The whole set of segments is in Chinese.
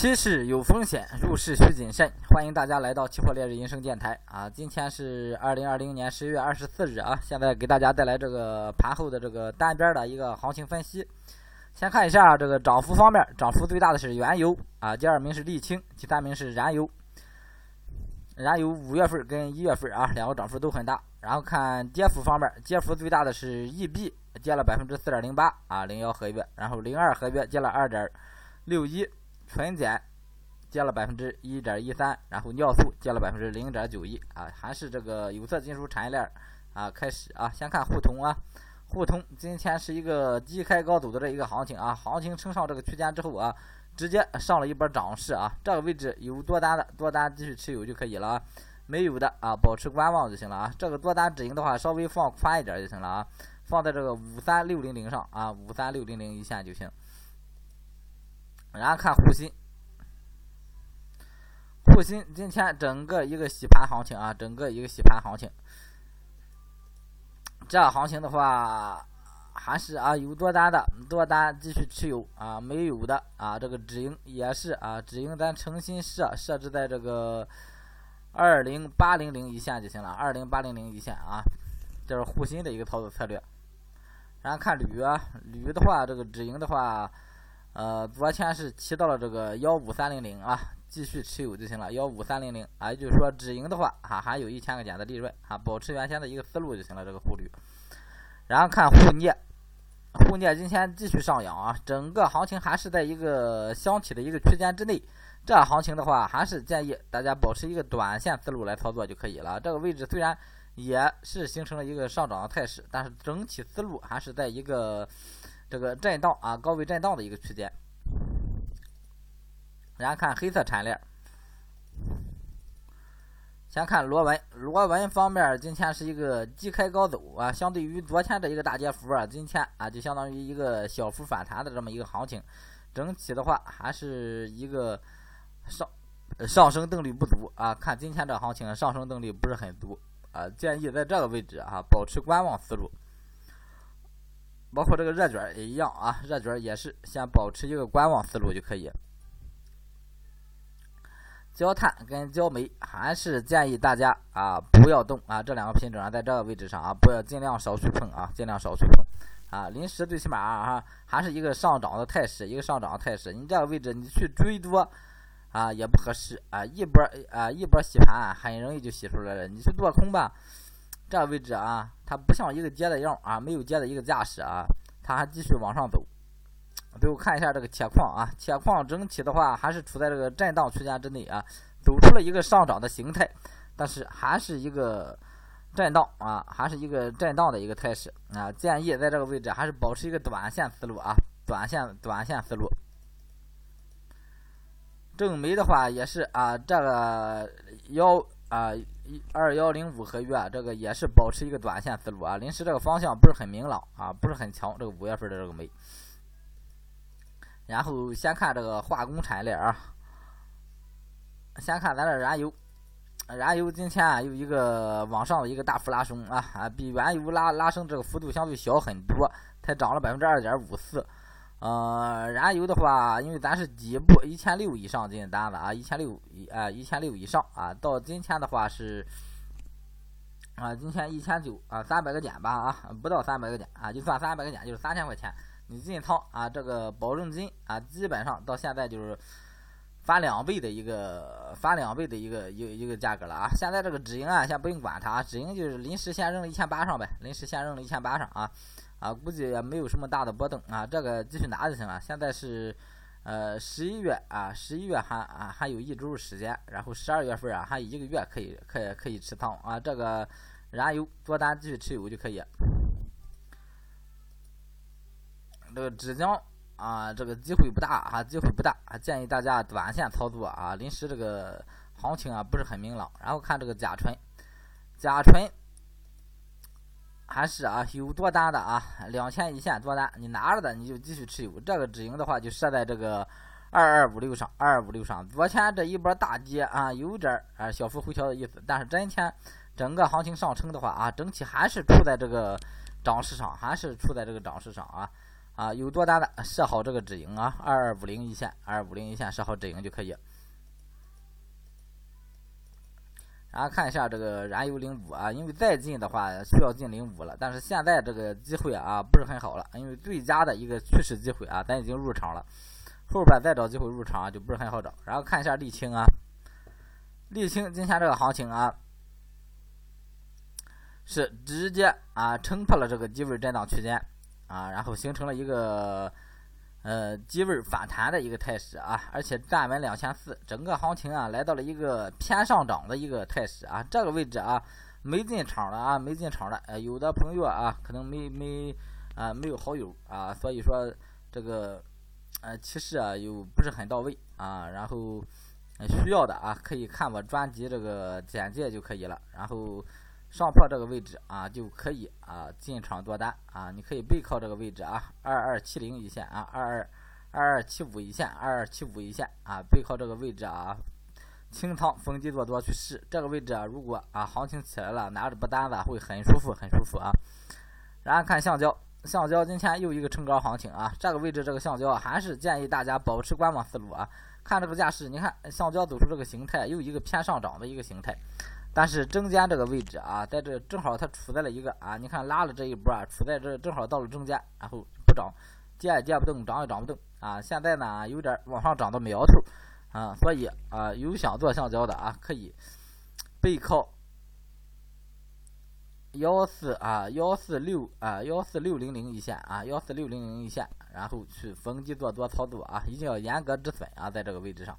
期市有风险，入市需谨慎。欢迎大家来到期货烈日人生电台啊！今天是二零二零年十一月二十四日啊，现在给大家带来这个盘后的这个单边的一个行情分析。先看一下这个涨幅方面，涨幅最大的是原油啊，第二名是沥青，第三名是燃油。燃油五月份跟一月份啊，两个涨幅都很大。然后看跌幅方面，跌幅最大的是 EB，跌了百分之四点零八啊，零幺合约，然后零二合约跌了二点六一。纯碱跌了百分之一点一三，然后尿素跌了百分之零点九一啊，还是这个有色金属产业链啊开始啊，先看沪通啊，沪通今天是一个低开高走的这一个行情啊，行情撑上这个区间之后啊，直接上了一波涨势啊，这个位置有多单的多单继续持有就可以了啊，没有的啊保持观望就行了啊，这个多单止盈的话稍微放宽一点就行了啊，放在这个五三六零零上啊，五三六零零一线就行。然后看沪新，沪新今天整个一个洗盘行情啊，整个一个洗盘行情。这行情的话，还是啊有多单的多单继续持有啊，没有的啊这个止盈也是啊止盈咱诚心设设置在这个二零八零零一线就行了，二零八零零一线啊，这是沪新的一个操作策略。然后看铝啊，铝的话这个止盈的话。呃，昨天是提到了这个幺五三零零啊，继续持有就行了。幺五三零零啊，也就是说止盈的话，哈还有一千个点的利润啊，保持原先的一个思路就行了。这个沪铝，然后看沪镍，沪镍今天继续上扬啊，整个行情还是在一个箱体的一个区间之内。这行情的话，还是建议大家保持一个短线思路来操作就可以了。这个位置虽然也是形成了一个上涨的态势，但是整体思路还是在一个。这个震荡啊，高位震荡的一个区间。然后看黑色产业链，先看螺纹，螺纹方面今天是一个低开高走啊，相对于昨天的一个大跌幅啊，今天啊就相当于一个小幅反弹的这么一个行情。整体的话还是一个上上升动力不足啊，看今天这行情上升动力不是很足啊，建议在这个位置啊保持观望思路。包括这个热卷也一样啊，热卷也是先保持一个观望思路就可以。焦炭跟焦煤还是建议大家啊不要动啊，这两个品种啊在这个位置上啊不要尽量少去碰啊，尽量少去碰啊。临时最起码啊还是一个上涨的态势，一个上涨的态势。你这个位置你去追多啊也不合适啊，一波啊一波洗盘很容易就洗出来了，你去做空吧。这个位置啊，它不像一个跌的样啊，没有跌的一个架势啊，它还继续往上走。最后看一下这个铁矿啊，铁矿整体的话还是处在这个震荡区间之内啊，走出了一个上涨的形态，但是还是一个震荡啊，还是一个震荡的一个态势啊。建议在这个位置还是保持一个短线思路啊，短线短线思路。正煤的话也是啊，这个幺。啊，二幺零五合约啊，这个也是保持一个短线思路啊，临时这个方向不是很明朗啊，不是很强。这个五月份的这个煤，然后先看这个化工产业链啊，先看咱这燃油，燃油今天啊有一个往上的一个大幅拉升啊啊，比原油拉拉升这个幅度相对小很多，才涨了百分之二点五四。呃，燃油的话，因为咱是底部一千六以上进单子啊，一千六一啊，一千六以上啊，到今天的话是啊，今天一千九啊，三百个点吧啊，不到三百个点啊，就算三百个点就是三千块钱，你进仓啊，这个保证金啊，基本上到现在就是翻两倍的一个翻两倍的一个一个一个价格了啊。现在这个止盈啊，先不用管它啊，止盈就是临时先扔了一千八上呗，临时先扔了一千八上啊。啊，估计也没有什么大的波动啊，这个继续拿就行了。现在是，呃，十一月啊，十一月还啊还有一周时间，然后十二月份啊还有一个月可以可以可以持仓啊，这个燃油多单继续持有就可以。这个纸浆啊，这个机会不大啊，机会不大，建议大家短线操作啊，临时这个行情啊不是很明朗。然后看这个甲醇，甲醇。还是啊，有多单的啊，两千一线多单，你拿着的你就继续持有。这个止盈的话就设在这个二二五六上，二二五六上。昨天这一波大跌啊，有点儿啊小幅回调的意思，但是今天整个行情上升的话啊，整体还是处在这个涨势上，还是处在这个涨势上啊啊，有多单的设好这个止盈啊，二二五零一线，二二五零一线设好止盈就可以。然后看一下这个燃油零五啊，因为再进的话需要进零五了，但是现在这个机会啊不是很好了，因为最佳的一个趋势机会啊，咱已经入场了，后边再找机会入场就不是很好找。然后看一下沥青啊，沥青今天这个行情啊，是直接啊撑破了这个低位震荡区间啊，然后形成了一个。呃，低位反弹的一个态势啊，而且站稳两千四，整个行情啊来到了一个偏上涨的一个态势啊。这个位置啊，没进场的啊，没进场的，呃，有的朋友啊，可能没没啊，没有好友啊，所以说这个呃，其实啊又不是很到位啊。然后需要的啊，可以看我专辑这个简介就可以了。然后。上破这个位置啊，就可以啊进场多单啊，你可以背靠这个位置啊，二二七零一线啊，二二二二七五一线，二二七五一线啊，背靠这个位置啊，清仓逢低做多去试这个位置啊，如果啊行情起来了，拿着不单子会很舒服，很舒服啊。然后看橡胶，橡胶今天又一个冲高行情啊，这个位置这个橡胶还是建议大家保持观望思路啊。看这个架势，你看橡胶走出这个形态，又一个偏上涨的一个形态。但是中间这个位置啊，在这正好它处在了一个啊，你看拉了这一波啊，处在这正好到了中间，然后不涨，跌也跌不动，涨也涨不动啊。现在呢有点往上涨的苗头啊，所以啊有想做橡胶的啊，可以背靠幺四啊幺四六啊幺四六零零一线啊幺四六零零一线，然后去逢低做多操作啊，一定要严格止损啊，在这个位置上。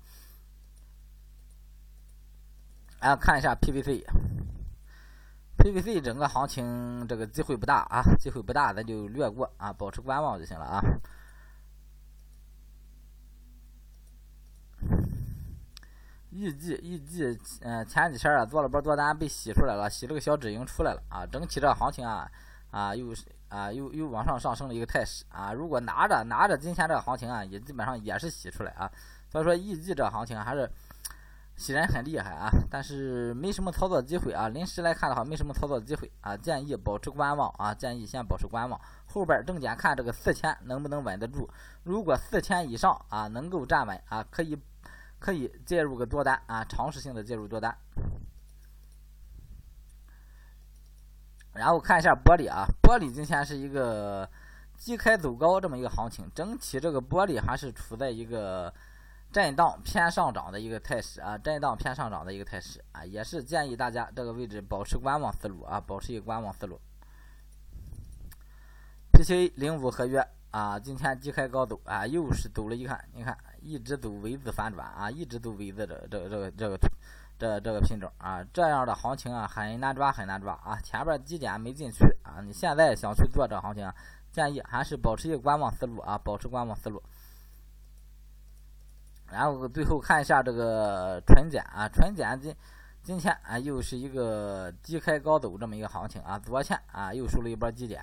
啊，看一下 PVC，PVC 整个行情这个机会不大啊，机会不大，咱就略过啊，保持观望就行了啊。预计预计，嗯，前几天啊做了波多单被洗出来了，洗了个小止盈出来了啊，整体这个行情啊啊又是啊又又往上上升了一个态势啊，如果拿着拿着今天这个行情啊，也基本上也是洗出来啊，所以说预计这行情还是。虽然很厉害啊，但是没什么操作机会啊。临时来看的话，没什么操作机会啊。建议保持观望啊，建议先保持观望。后边重点看这个四千能不能稳得住。如果四千以上啊能够站稳啊，可以可以介入个多单啊，尝试性的介入多单。然后看一下玻璃啊，玻璃今天是一个低开走高这么一个行情，整体这个玻璃还是处在一个。震荡偏上涨的一个态势啊，震荡偏上涨的一个态势啊，也是建议大家这个位置保持观望思路啊，保持一个观望思路。PCA 零五合约啊，今天低开高走啊，又是走了一看，你看一直走 V 字反转啊，一直走 V 字的这这这个这个这这个品种啊，这样的行情啊很难抓很难抓啊，前边低点没进去啊，你现在想去做这行情，建议还是保持一个观望思路啊，保持观望思路。然后最后看一下这个纯碱啊，纯碱今今天啊又是一个低开高走这么一个行情啊，昨天啊又收了一波低点，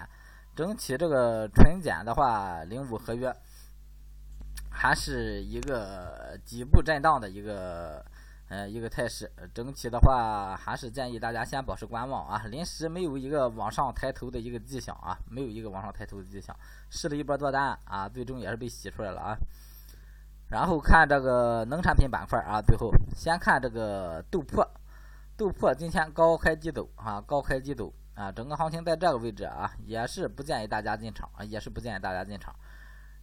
整体这个纯碱的话，零五合约还是一个底部震荡的一个呃一个态势，整体的话还是建议大家先保持观望啊，临时没有一个往上抬头的一个迹象啊，没有一个往上抬头的迹象，试了一波多单啊，最终也是被洗出来了啊。然后看这个农产品板块啊，最后先看这个豆粕，豆粕今天高开低走啊，高开低走啊，整个行情在这个位置啊，也是不建议大家进场啊，也是不建议大家进场。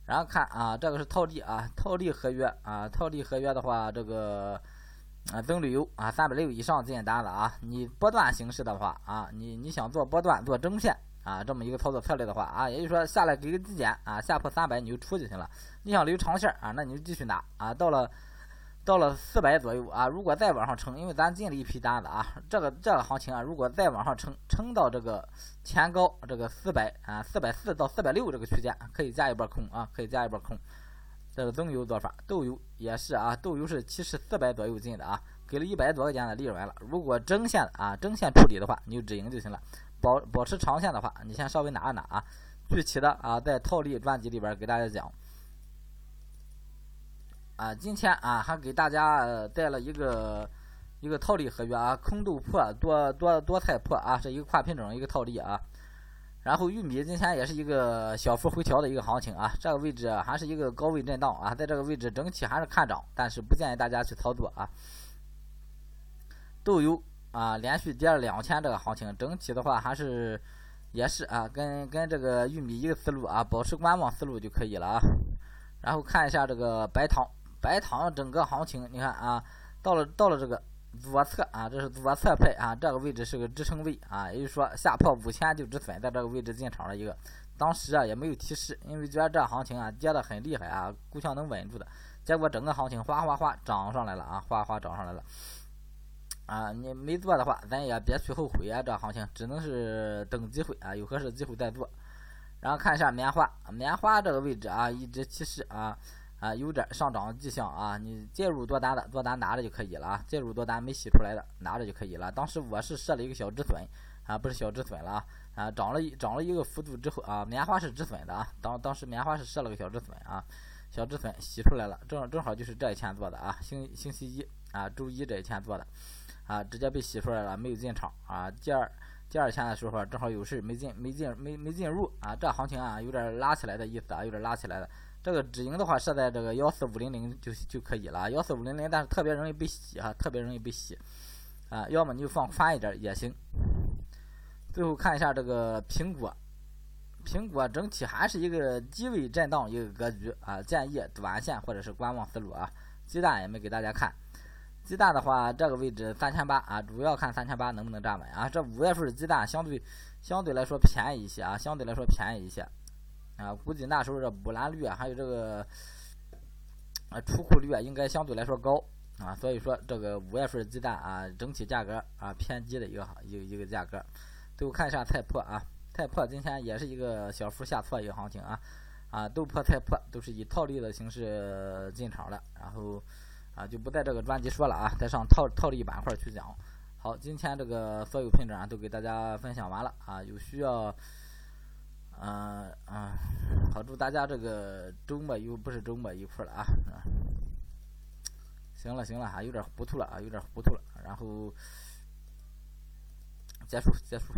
然后看啊，这个是套利啊，套利合约啊，套利合约的话，这个啊增旅游啊，三百六以上进单了啊，你波段形式的话啊，你你想做波段做中线。啊，这么一个操作策略的话啊，也就是说下来给个低减啊，下破三百你就出就行了。你想留长线啊，那你就继续拿啊。到了到了四百左右啊，如果再往上撑，因为咱进了一批单子啊，这个这个行情啊，如果再往上撑，撑到这个前高这个四百啊，四百四到四百六这个区间，可以加一波空啊，可以加一波空。这个增油做法，豆油也是啊，豆油是七十四百左右进的啊，给了一百多块钱的利润了。如果正线啊，正线处理的话，你就止盈就行了。保保持长线的话，你先稍微拿一拿啊。具体的啊，在套利专辑里边给大家讲。啊，今天啊还给大家带了一个一个套利合约啊，空豆粕多多多菜粕啊，是一个跨品种一个套利啊。然后玉米今天也是一个小幅回调的一个行情啊，这个位置还是一个高位震荡啊，在这个位置整体还是看涨，但是不建议大家去操作啊。豆油啊，连续跌了两天，这个行情整体的话还是也是啊，跟跟这个玉米一个思路啊，保持观望思路就可以了啊。然后看一下这个白糖，白糖整个行情你看啊，到了到了这个。左侧啊，这是左侧配啊，这个位置是个支撑位啊，也就是说下破五千就止损，在这个位置进场了一个。当时啊也没有提示，因为觉得这行情啊跌得很厉害啊，估计能稳住的。结果整个行情哗哗哗涨上来了啊，哗哗涨上来了。啊，你没做的话，咱也别去后悔啊，这行情只能是等机会啊，有合适机会再做。然后看一下棉花，棉花这个位置啊，一直提示啊。啊，有点上涨迹象啊！你介入多单的，多单拿着就可以了啊。介入多单没洗出来的，拿着就可以了。当时我是设了一个小止损啊，不是小止损了啊啊，涨了一涨了一个幅度之后啊，棉花是止损的啊。当当时棉花是设了个小止损啊，小止损洗出来了，正正好就是这一天做的啊，星星期一啊，周一这一天做的啊，直接被洗出来了，没有进场啊。第二第二天的时候正好有事没进没进没没进入啊，这行情啊有点拉起来的意思啊，有点拉起来的。这个止盈的话设在这个幺四五零零就就可以了，幺四五零零，但是特别容易被洗啊，特别容易被洗，啊，要么你就放宽一点也行。最后看一下这个苹果，苹果整体还是一个低位震荡一个格局啊，建议短线或者是观望思路啊。鸡蛋也没给大家看，鸡蛋的话这个位置三千八啊，主要看三千八能不能站稳啊。这五月份鸡蛋相对相对来说便宜一些啊，相对来说便宜一些。啊，估计那时候这补栏率啊，还有这个呃出库率啊，应该相对来说高啊，所以说这个五月份鸡蛋啊，整体价格啊偏低的一个一个一个价格。最后看一下菜粕啊，菜粕今天也是一个小幅下挫一个行情啊，啊豆粕、菜粕都是以套利的形式进场了，然后啊就不在这个专辑说了啊，再上套套利板块去讲。好，今天这个所有品种啊都给大家分享完了啊，有需要。嗯嗯，好，祝大家这个周末又不是周末一块了啊！行了行了啊，有点糊涂了啊，有点糊涂了，然后结束结束。